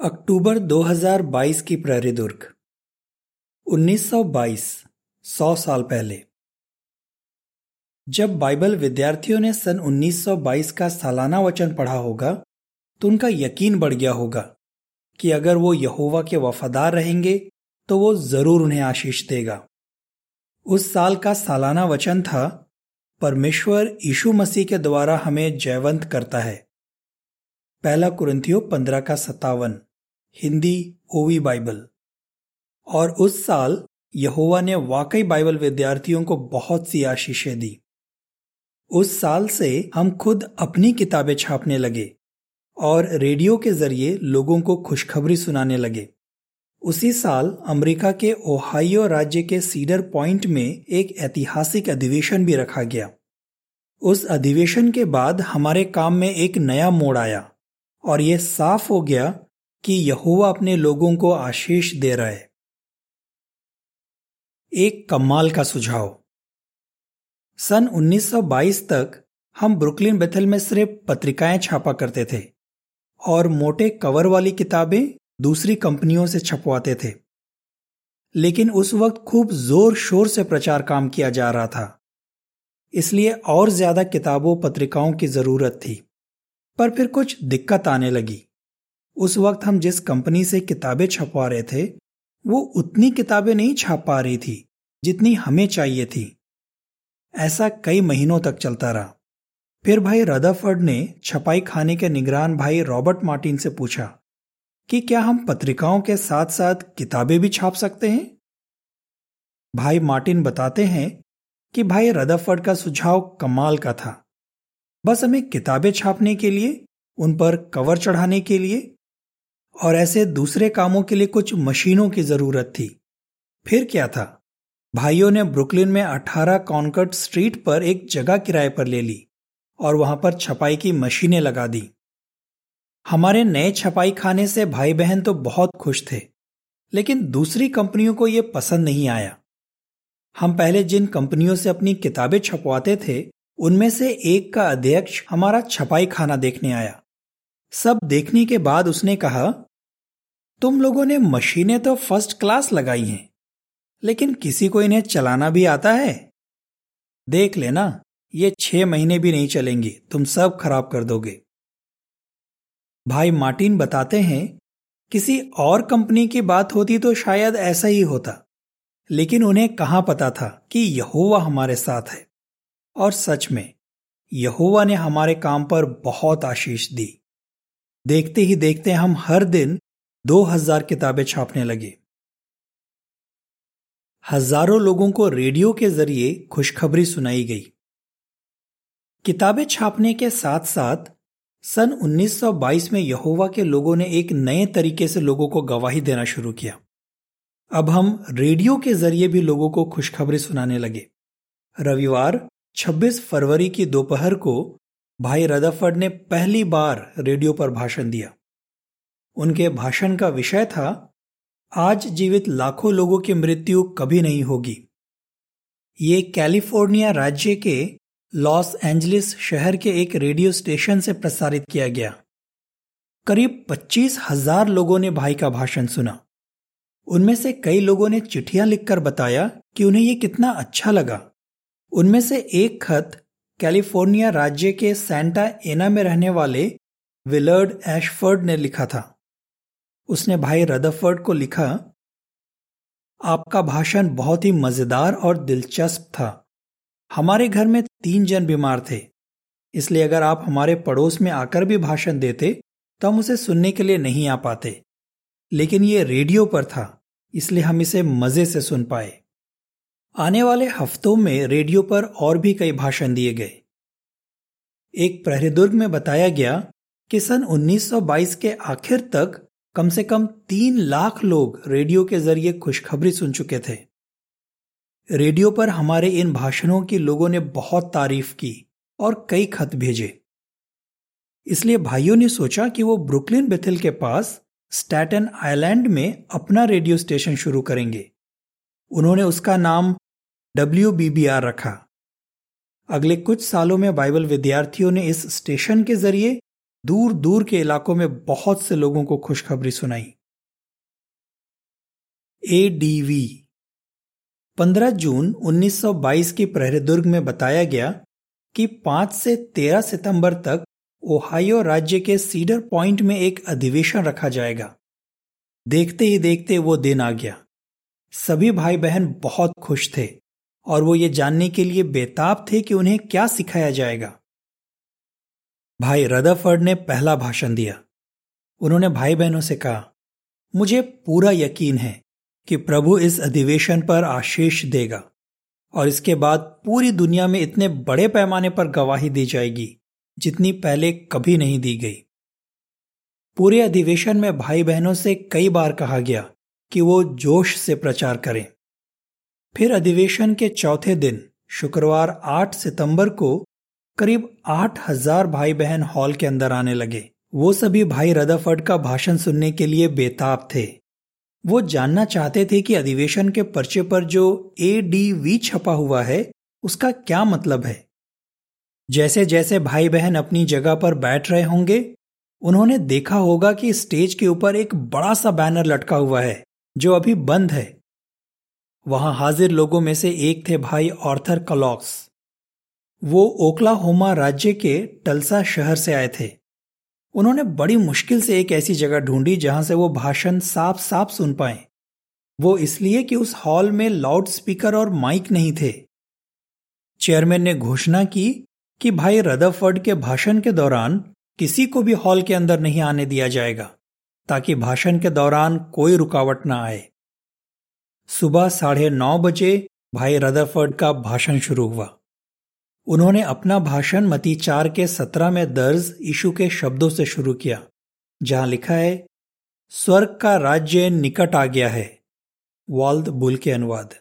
अक्टूबर 2022 की प्रहरी दुर्ग 1922 सौ साल पहले। जब बाइबल विद्यार्थियों ने सन 1922 का सालाना वचन पढ़ा होगा तो उनका यकीन बढ़ गया होगा कि अगर वो यहोवा के वफादार रहेंगे तो वो ज़रूर उन्हें आशीष देगा। उस साल का सालाना वचन था, परमेश्वर यीशु मसीह के द्वारा हमें जयवंत करता है। पहला कुरंथियो पंद्रह का सत्तावन, हिंदी ओवी बाइबल। और उस साल यहोवा ने वाकई बाइबल विद्यार्थियों को बहुत सी आशीषें दी। उस साल से हम खुद अपनी किताबें छापने लगे और रेडियो के ज़रिए लोगों को खुशखबरी सुनाने लगे। उसी साल अमेरिका के ओहाइयो राज्य के सीडर पॉइंट में एक ऐतिहासिक अधिवेशन भी रखा गया। उस अधिवेशन के बाद हमारे काम में एक नया मोड़ आया। और यह साफ़ हो गया कि यहोवा अपने लोगों को आशीष दे रहा है। एक कमाल का सुझाव। सन 1922 तक हम ब्रुकलिन बेथल में सिर्फ़ पत्रिकाएँ छापा करते थे और मोटे कवर वाली किताबें दूसरी कंपनियों से छपवाते थे। लेकिन उस वक्त खूब ज़ोर शोर से प्रचार काम किया जा रहा था। इसलिए और ज़्यादा किताबों, पत्रिकाओं की ज़रूरत थी। पर फिर कुछ दिक्कत आने लगी। उस वक्त हम जिस कंपनी से किताबें छपवा रहे थे, वो उतनी किताबें नहीं छाप पा रही थी, जितनी हमें चाहिए थी। ऐसा कई महीनों तक चलता रहा। फिर भाई रदरफर्ड ने छपाई खाने के निगरान भाई रॉबर्ट मार्टिन से पूछा कि क्या हम पत्रिकाओं के साथ साथ किताबें भी छाप सकते हैं? भाई मार्टिन बताते हैं कि भाई रदरफर्ड का सुझाव कमाल का था। बस हमें किताबें छापने के लिए, उन पर कवर चढ़ाने के लिए और ऐसे दूसरे कामों के लिए कुछ मशीनों की ज़रूरत थी। फिर क्या था? भाइयों ने ब्रुकलिन में 18 कॉन्कर्ट स्ट्रीट पर एक जगह किराए पर ले ली और वहाँ पर छपाई की मशीनें लगा दी। हमारे नए छपाई खाने से भाई बहन तो बहुत खुश थे, लेकिन दूसरी कंपनियों को यह पसंद नहीं आया। हम पहले जिन कंपनियों से अपनी किताबें छपवाते थे उनमें से एक का अध्यक्ष हमारा छपाई खाना देखने आया। सब देखने के बाद उसने कहा, तुम लोगों ने मशीनें तो फ़र्स्ट क्लास लगाई हैं, लेकिन किसी को इन्हें चलाना भी आता है? देख लेना, ये छह महीने भी नहीं चलेंगे, तुम सब खराब कर दोगे। भाई मार्टिन बताते हैं, किसी और कंपनी की बात होती तो शायद ऐसा ही होता, लेकिन उन्हें कहाँ पता था कि यहोवा हमारे साथ है? और सच में, यहोवा ने हमारे काम पर बहुत आशीष दी। देखते ही देखते हम हर दिन दो हज़ार किताबें छापने लगे। हज़ारों लोगों को रेडियो के ज़रिए खुशखबरी सुनाई गई। किताबें छापने के साथ साथ सन 1922 में यहोवा के लोगों ने एक नए तरीके से लोगों को गवाही देना शुरू किया। अब हम रेडियो के ज़रिए भी लोगों को खुशखबरी सुनाने लगे। रविवार 26 फरवरी की दोपहर को भाई रदरफर्ड ने पहली बार रेडियो पर भाषण दिया। उनके भाषण का विषय था, आज जीवित लाखों लोगों की मृत्यु कभी नहीं होगी। ये कैलिफ़ोर्निया राज्य के लॉस एंजलिस शहर के एक रेडियो स्टेशन से प्रसारित किया गया। करीब पच्चीस हज़ार लोगों ने भाई का भाषण सुना। उनमें से कई लोगों ने चिट्ठियाँ लिखकर बताया कि उन्हें यह कितना अच्छा लगा। उनमें से एक खत कैलिफ़ोर्निया राज्य के सैंटा एना में रहने वाले विलर्ड एशफर्ड ने लिखा था। उसने भाई रदरफर्ड को लिखा, आपका भाषण बहुत ही मज़ेदार और दिलचस्प था। हमारे घर में तीन जन बीमार थे। इसलिए अगर आप हमारे पड़ोस में आकर भी भाषण देते तो हम उसे सुनने के लिए नहीं आ पाते। लेकिन ये रेडियो पर था, इसलिए हम इसे मज़े से सुन पाए। आने वाले हफ्तों में रेडियो पर और भी कई भाषण दिए गए। एक प्रहरीदुर्ग में बताया गया कि सन 1922 के आखिर तक कम से कम तीन लाख लोग रेडियो के ज़रिए खुशखबरी सुन चुके थे। रेडियो पर हमारे इन भाषणों की लोगों ने बहुत तारीफ़ की और कई खत भेजे। इसलिए भाइयों ने सोचा कि वो ब्रुकलिन बेथिल के पास स्टैटन आइलैंड में अपना रेडियो स्टेशन शुरू करेंगे। उन्होंने उसका नाम डब्ल्यूबीबीआर रखा। अगले कुछ सालों में बाइबल विद्यार्थियों ने इस स्टेशन के ज़रिए दूर दूर के इलाकों में बहुत से लोगों को खुशखबरी सुनाई। ए डी वी पंद्रह जून 1922 की प्रहरी दुर्ग में बताया गया कि 5 से 13 सितंबर तक ओहायो राज्य के सीडर पॉइंट में एक अधिवेशन रखा जाएगा। देखते ही देखते वो दिन आ गया। सभी भाई बहन बहुत खुश थे। और वो ये जानने के लिए बेताब थे कि उन्हें क्या सिखाया जाएगा। भाई रदरफर्ड ने पहला भाषण दिया। उन्होंने भाई बहनों से कहा, मुझे पूरा यकीन है कि प्रभु इस अधिवेशन पर आशीष देगा और इसके बाद पूरी दुनिया में इतने बड़े पैमाने पर गवाही दी जाएगी जितनी पहले कभी नहीं दी गई। पूरे अधिवेशन में भाई बहनों से कई बार कहा गया कि वो जोश से प्रचार करें। फिर अधिवेशन के चौथे दिन, शुक्रवार 8 सितंबर को करीब आठ हज़ार भाई बहन हॉल के अंदर आने लगे। वो सभी भाई रदरफर्ड का भाषण सुनने के लिए बेताब थे। वो जानना चाहते थे कि अधिवेशन के पर्चे पर जो ए डी वी छपा हुआ है, उसका क्या मतलब है। जैसे जैसे भाई बहन अपनी जगह पर बैठ रहे होंगे, उन्होंने देखा होगा कि स्टेज के ऊपर एक बड़ा सा बैनर लटका हुआ है, जो अभी बंद है। वहाँ हाजिर लोगों में से एक थे भाई ऑर्थर कलॉक्स। वो ओकलाहोमा राज्य के टलसा शहर से आए थे। उन्होंने बड़ी मुश्किल से एक ऐसी जगह ढूंढी जहाँ से वो भाषण साफ़ साफ़ सुन पाए। वो इसलिए कि उस हॉल में लाउड स्पीकर और माइक नहीं थे। चेयरमैन ने घोषणा की कि भाई रदरफर्ड के भाषण के दौरान किसी को भी हॉल के अंदर नहीं आने दिया जाएगा, ताकि भाषण के दौरान कोई रुकावट ना आए। सुबह साढ़े नौ बजे भाई रदरफर्ड का भाषण शुरू हुआ। उन्होंने अपना भाषण मती चार के सत्रह में दर्ज ईशु के शब्दों से शुरू किया, जहाँ लिखा है, स्वर्ग का राज्य निकट आ गया है वाल्द बुल के अनुवाद।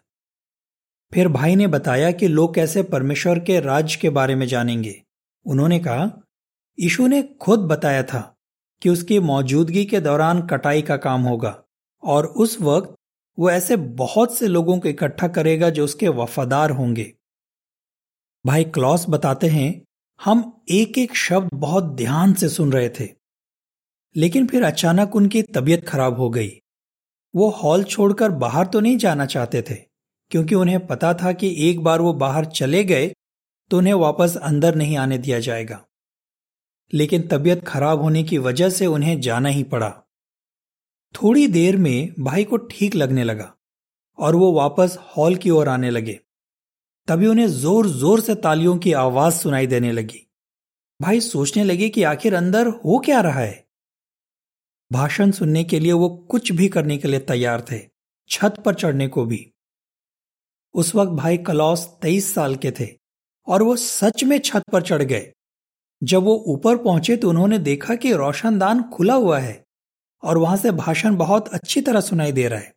फिर भाई ने बताया कि लोग कैसे परमेश्वर के राज्य के बारे में जानेंगे। उन्होंने कहा, ईशु ने खुद बताया था कि उसकी मौजूदगी के दौरान कटाई का काम होगा और उस वक्त वो ऐसे बहुत से लोगों को इकट्ठा करेगा जो उसके वफादार होंगे। भाई क्लॉस बताते हैं, हम एक एक शब्द बहुत ध्यान से सुन रहे थे। लेकिन फिर अचानक उनकी तबीयत खराब हो गई। वो हॉल छोड़कर बाहर तो नहीं जाना चाहते थे, क्योंकि उन्हें पता था कि एक बार वो बाहर चले गए तो उन्हें वापस अंदर नहीं आने दिया जाएगा। लेकिन तबीयत खराब होने की वजह से उन्हें जाना ही पड़ा। थोड़ी देर में भाई को ठीक लगने लगा और वो वापस हॉल की ओर आने लगे। तभी उन्हें ज़ोर ज़ोर से तालियों की आवाज़ सुनाई देने लगी। भाई सोचने लगे कि आखिर अंदर हो क्या रहा है? भाषण सुनने के लिए वो कुछ भी करने के लिए तैयार थे, छत पर चढ़ने को भी। उस वक्त भाई कलौस तेईस साल के थे और वो सच में छत पर चढ़ गए। जब वो ऊपर पहुँचे तो उन्होंने देखा कि रोशनदान खुला हुआ है। और वहाँ से भाषण बहुत अच्छी तरह सुनाई दे रहा है।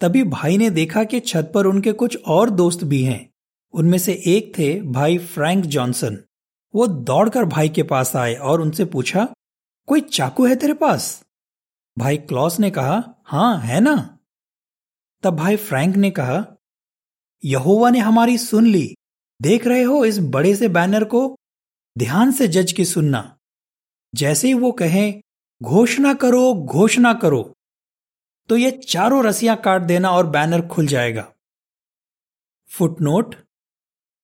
तभी भाई ने देखा कि छत पर उनके कुछ और दोस्त भी हैं। उनमें से एक थे भाई फ्रैंक जॉनसन। वो दौड़कर भाई के पास आए और उनसे पूछा, कोई चाकू है तेरे पास? भाई क्लॉस ने कहा, हाँ, है ना। तब भाई फ्रैंक ने कहा, यहोवा ने हमारी सुन ली। देख रहे हो इस बड़े से बैनर को? ध्यान से जज की सुनना। जैसे ही वो कहें घोषणा करो घोषणा करो। तो ये चारों रसियाँ काट देना और बैनर खुल जाएगा। फुटनोट,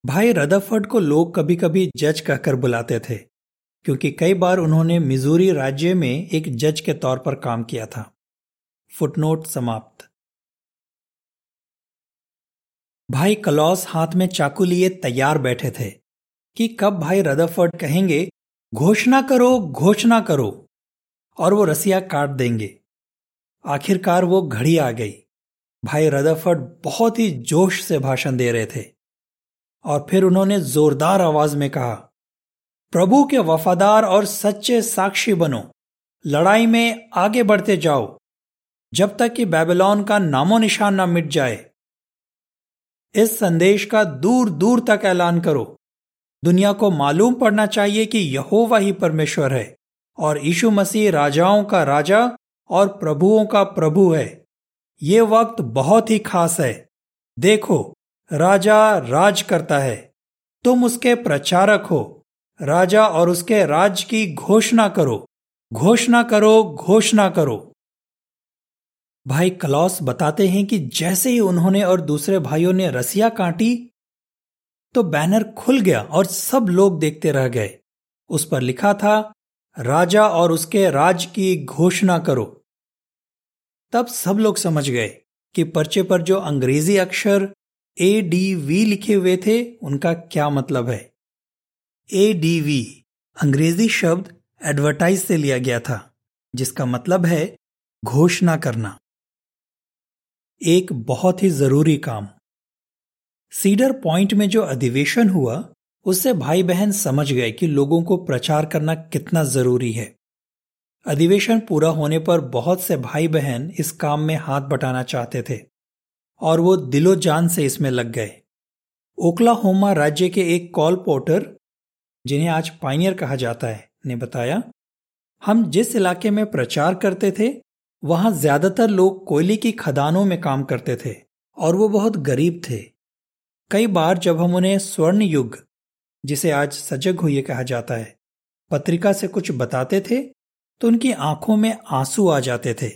भाई रदरफर्ड को लोग कभी कभी जज कहकर बुलाते थे, क्योंकि कई बार उन्होंने मिजूरी राज्य में एक जज के तौर पर काम किया था। फुटनोट समाप्त। भाई कलौस हाथ में चाकू लिए तैयार बैठे थे कि कब भाई रदरफर्ड कहेंगे, घोषणा करो घोषणा करो। और वो रसिया काट देंगे। आखिरकार वो घड़ी आ गई। भाई रदरफर्ड बहुत ही जोश से भाषण दे रहे थे। और फिर उन्होंने जोरदार आवाज़ में कहा, प्रभु के वफादार और सच्चे साक्षी बनो। लड़ाई में आगे बढ़ते जाओ। जब तक कि बेबीलोन का नामो निशान ना मिट जाए। इस संदेश का दूर दूर तक ऐलान करो। दुनिया को मालूम पड़ना चाहिए कि यहोवा ही परमेश्वर है। और यीशु मसीह राजाओं का राजा और प्रभुओं का प्रभु है। ये वक्त बहुत ही खास है। देखो, राजा राज करता है। तुम उसके प्रचारक हो। राजा और उसके राज की घोषणा करो। घोषणा करो घोषणा करो। भाई, कलौस बताते हैं कि जैसे ही उन्होंने और दूसरे भाइयों ने रसिया काटी तो बैनर खुल गया और सब लोग देखते रह गए। उस पर लिखा था राजा और उसके राज की घोषणा करो। तब सब लोग समझ गए कि पर्चे पर जो अंग्रेज़ी अक्षर ए डी वी लिखे हुए थे, उनका क्या मतलब है। ए डी वी अंग्रेज़ी शब्द एडवर्टाइज से लिया गया था, जिसका मतलब है घोषणा करना। एक बहुत ही ज़रूरी काम। सीडर पॉइंट में जो अधिवेशन हुआ उससे भाई बहन समझ गए कि लोगों को प्रचार करना कितना ज़रूरी है। अधिवेशन पूरा होने पर बहुत से भाई बहन इस काम में हाथ बटाना चाहते थे और वो दिलो जान से इसमें लग गए। ओकलाहोमा राज्य के एक कॉल पोर्टर, जिन्हें आज पाइनियर कहा जाता है, ने बताया, हम जिस इलाके में प्रचार करते थे, वहाँ ज़्यादातर लोग कोयले की खदानों में काम करते थे और वो बहुत गरीब थे। कई बार जब हम उन्हें स्वर्ण युग जिसे आज सजग हुई कहा जाता है। पत्रिका से कुछ बताते थे तो उनकी आँखों में आँसू आ जाते थे।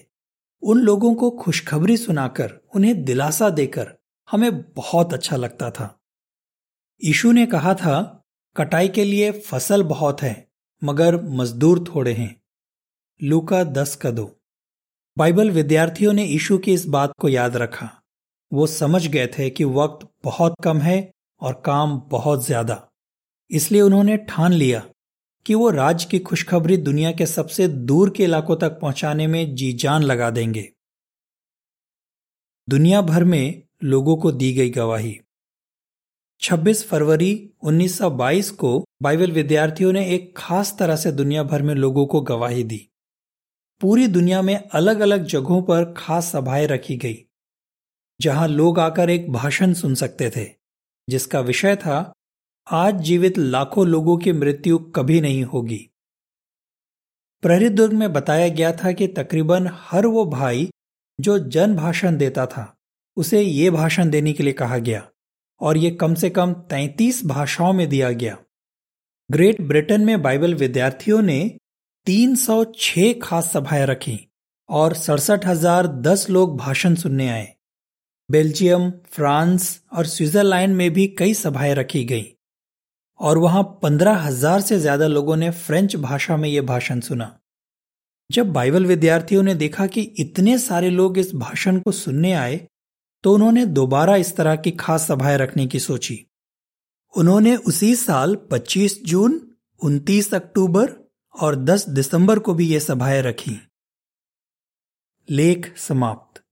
उन लोगों को खुशखबरी सुनाकर, उन्हें दिलासा देकर हमें बहुत अच्छा लगता था। ईशु ने कहा था, कटाई के लिए फ़सल बहुत है, मगर मजदूर थोड़े हैं। लूका दस का दो। बाइबल विद्यार्थियों ने ईशु की इस बात को याद रखा। वो समझ गए थे कि वक्त बहुत कम है और काम बहुत ज़्यादा। इसलिए उन्होंने ठान लिया कि वो राज की खुशखबरी दुनिया के सबसे दूर के इलाकों तक पहुँचाने में जी जान लगा देंगे। दुनिया भर में लोगों को दी गई गवाही। 26 फरवरी 1922 को बाइबल विद्यार्थियों ने एक खास तरह से दुनिया भर में लोगों को गवाही दी। पूरी दुनिया में अलग अलग जगहों पर खास सभाएँ रखी गई, जहाँ लोग आकर एक भाषण सुन सकते थे, जिसका विषय था आज जीवित लाखों लोगों की मृत्यु कभी नहीं होगी। प्रेरित दुर्ग में बताया गया था कि तकरीबन हर वो भाई जो जन भाषण देता था, उसे ये भाषण देने के लिए कहा गया और ये कम से कम 33 भाषाओं में दिया गया। ग्रेट ब्रिटेन में बाइबल विद्यार्थियों ने 306 खास सभाएँ रखी और सड़सठ हज़ार दस लोग भाषण सुनने आए। बेल्जियम, फ्रांस और स्विट्जरलैंड में भी कई सभाएँ रखी गईं। और वहाँ पंद्रह हज़ार से ज़्यादा लोगों ने फ्रेंच भाषा में यह भाषण सुना। जब बाइबल विद्यार्थियों ने देखा कि इतने सारे लोग इस भाषण को सुनने आए तो उन्होंने दोबारा इस तरह की खास सभाएँ रखने की सोची। उन्होंने उसी साल 25 जून 29 अक्टूबर और 10 दिसंबर को भी ये सभाएँ रखी। लेख समाप्त।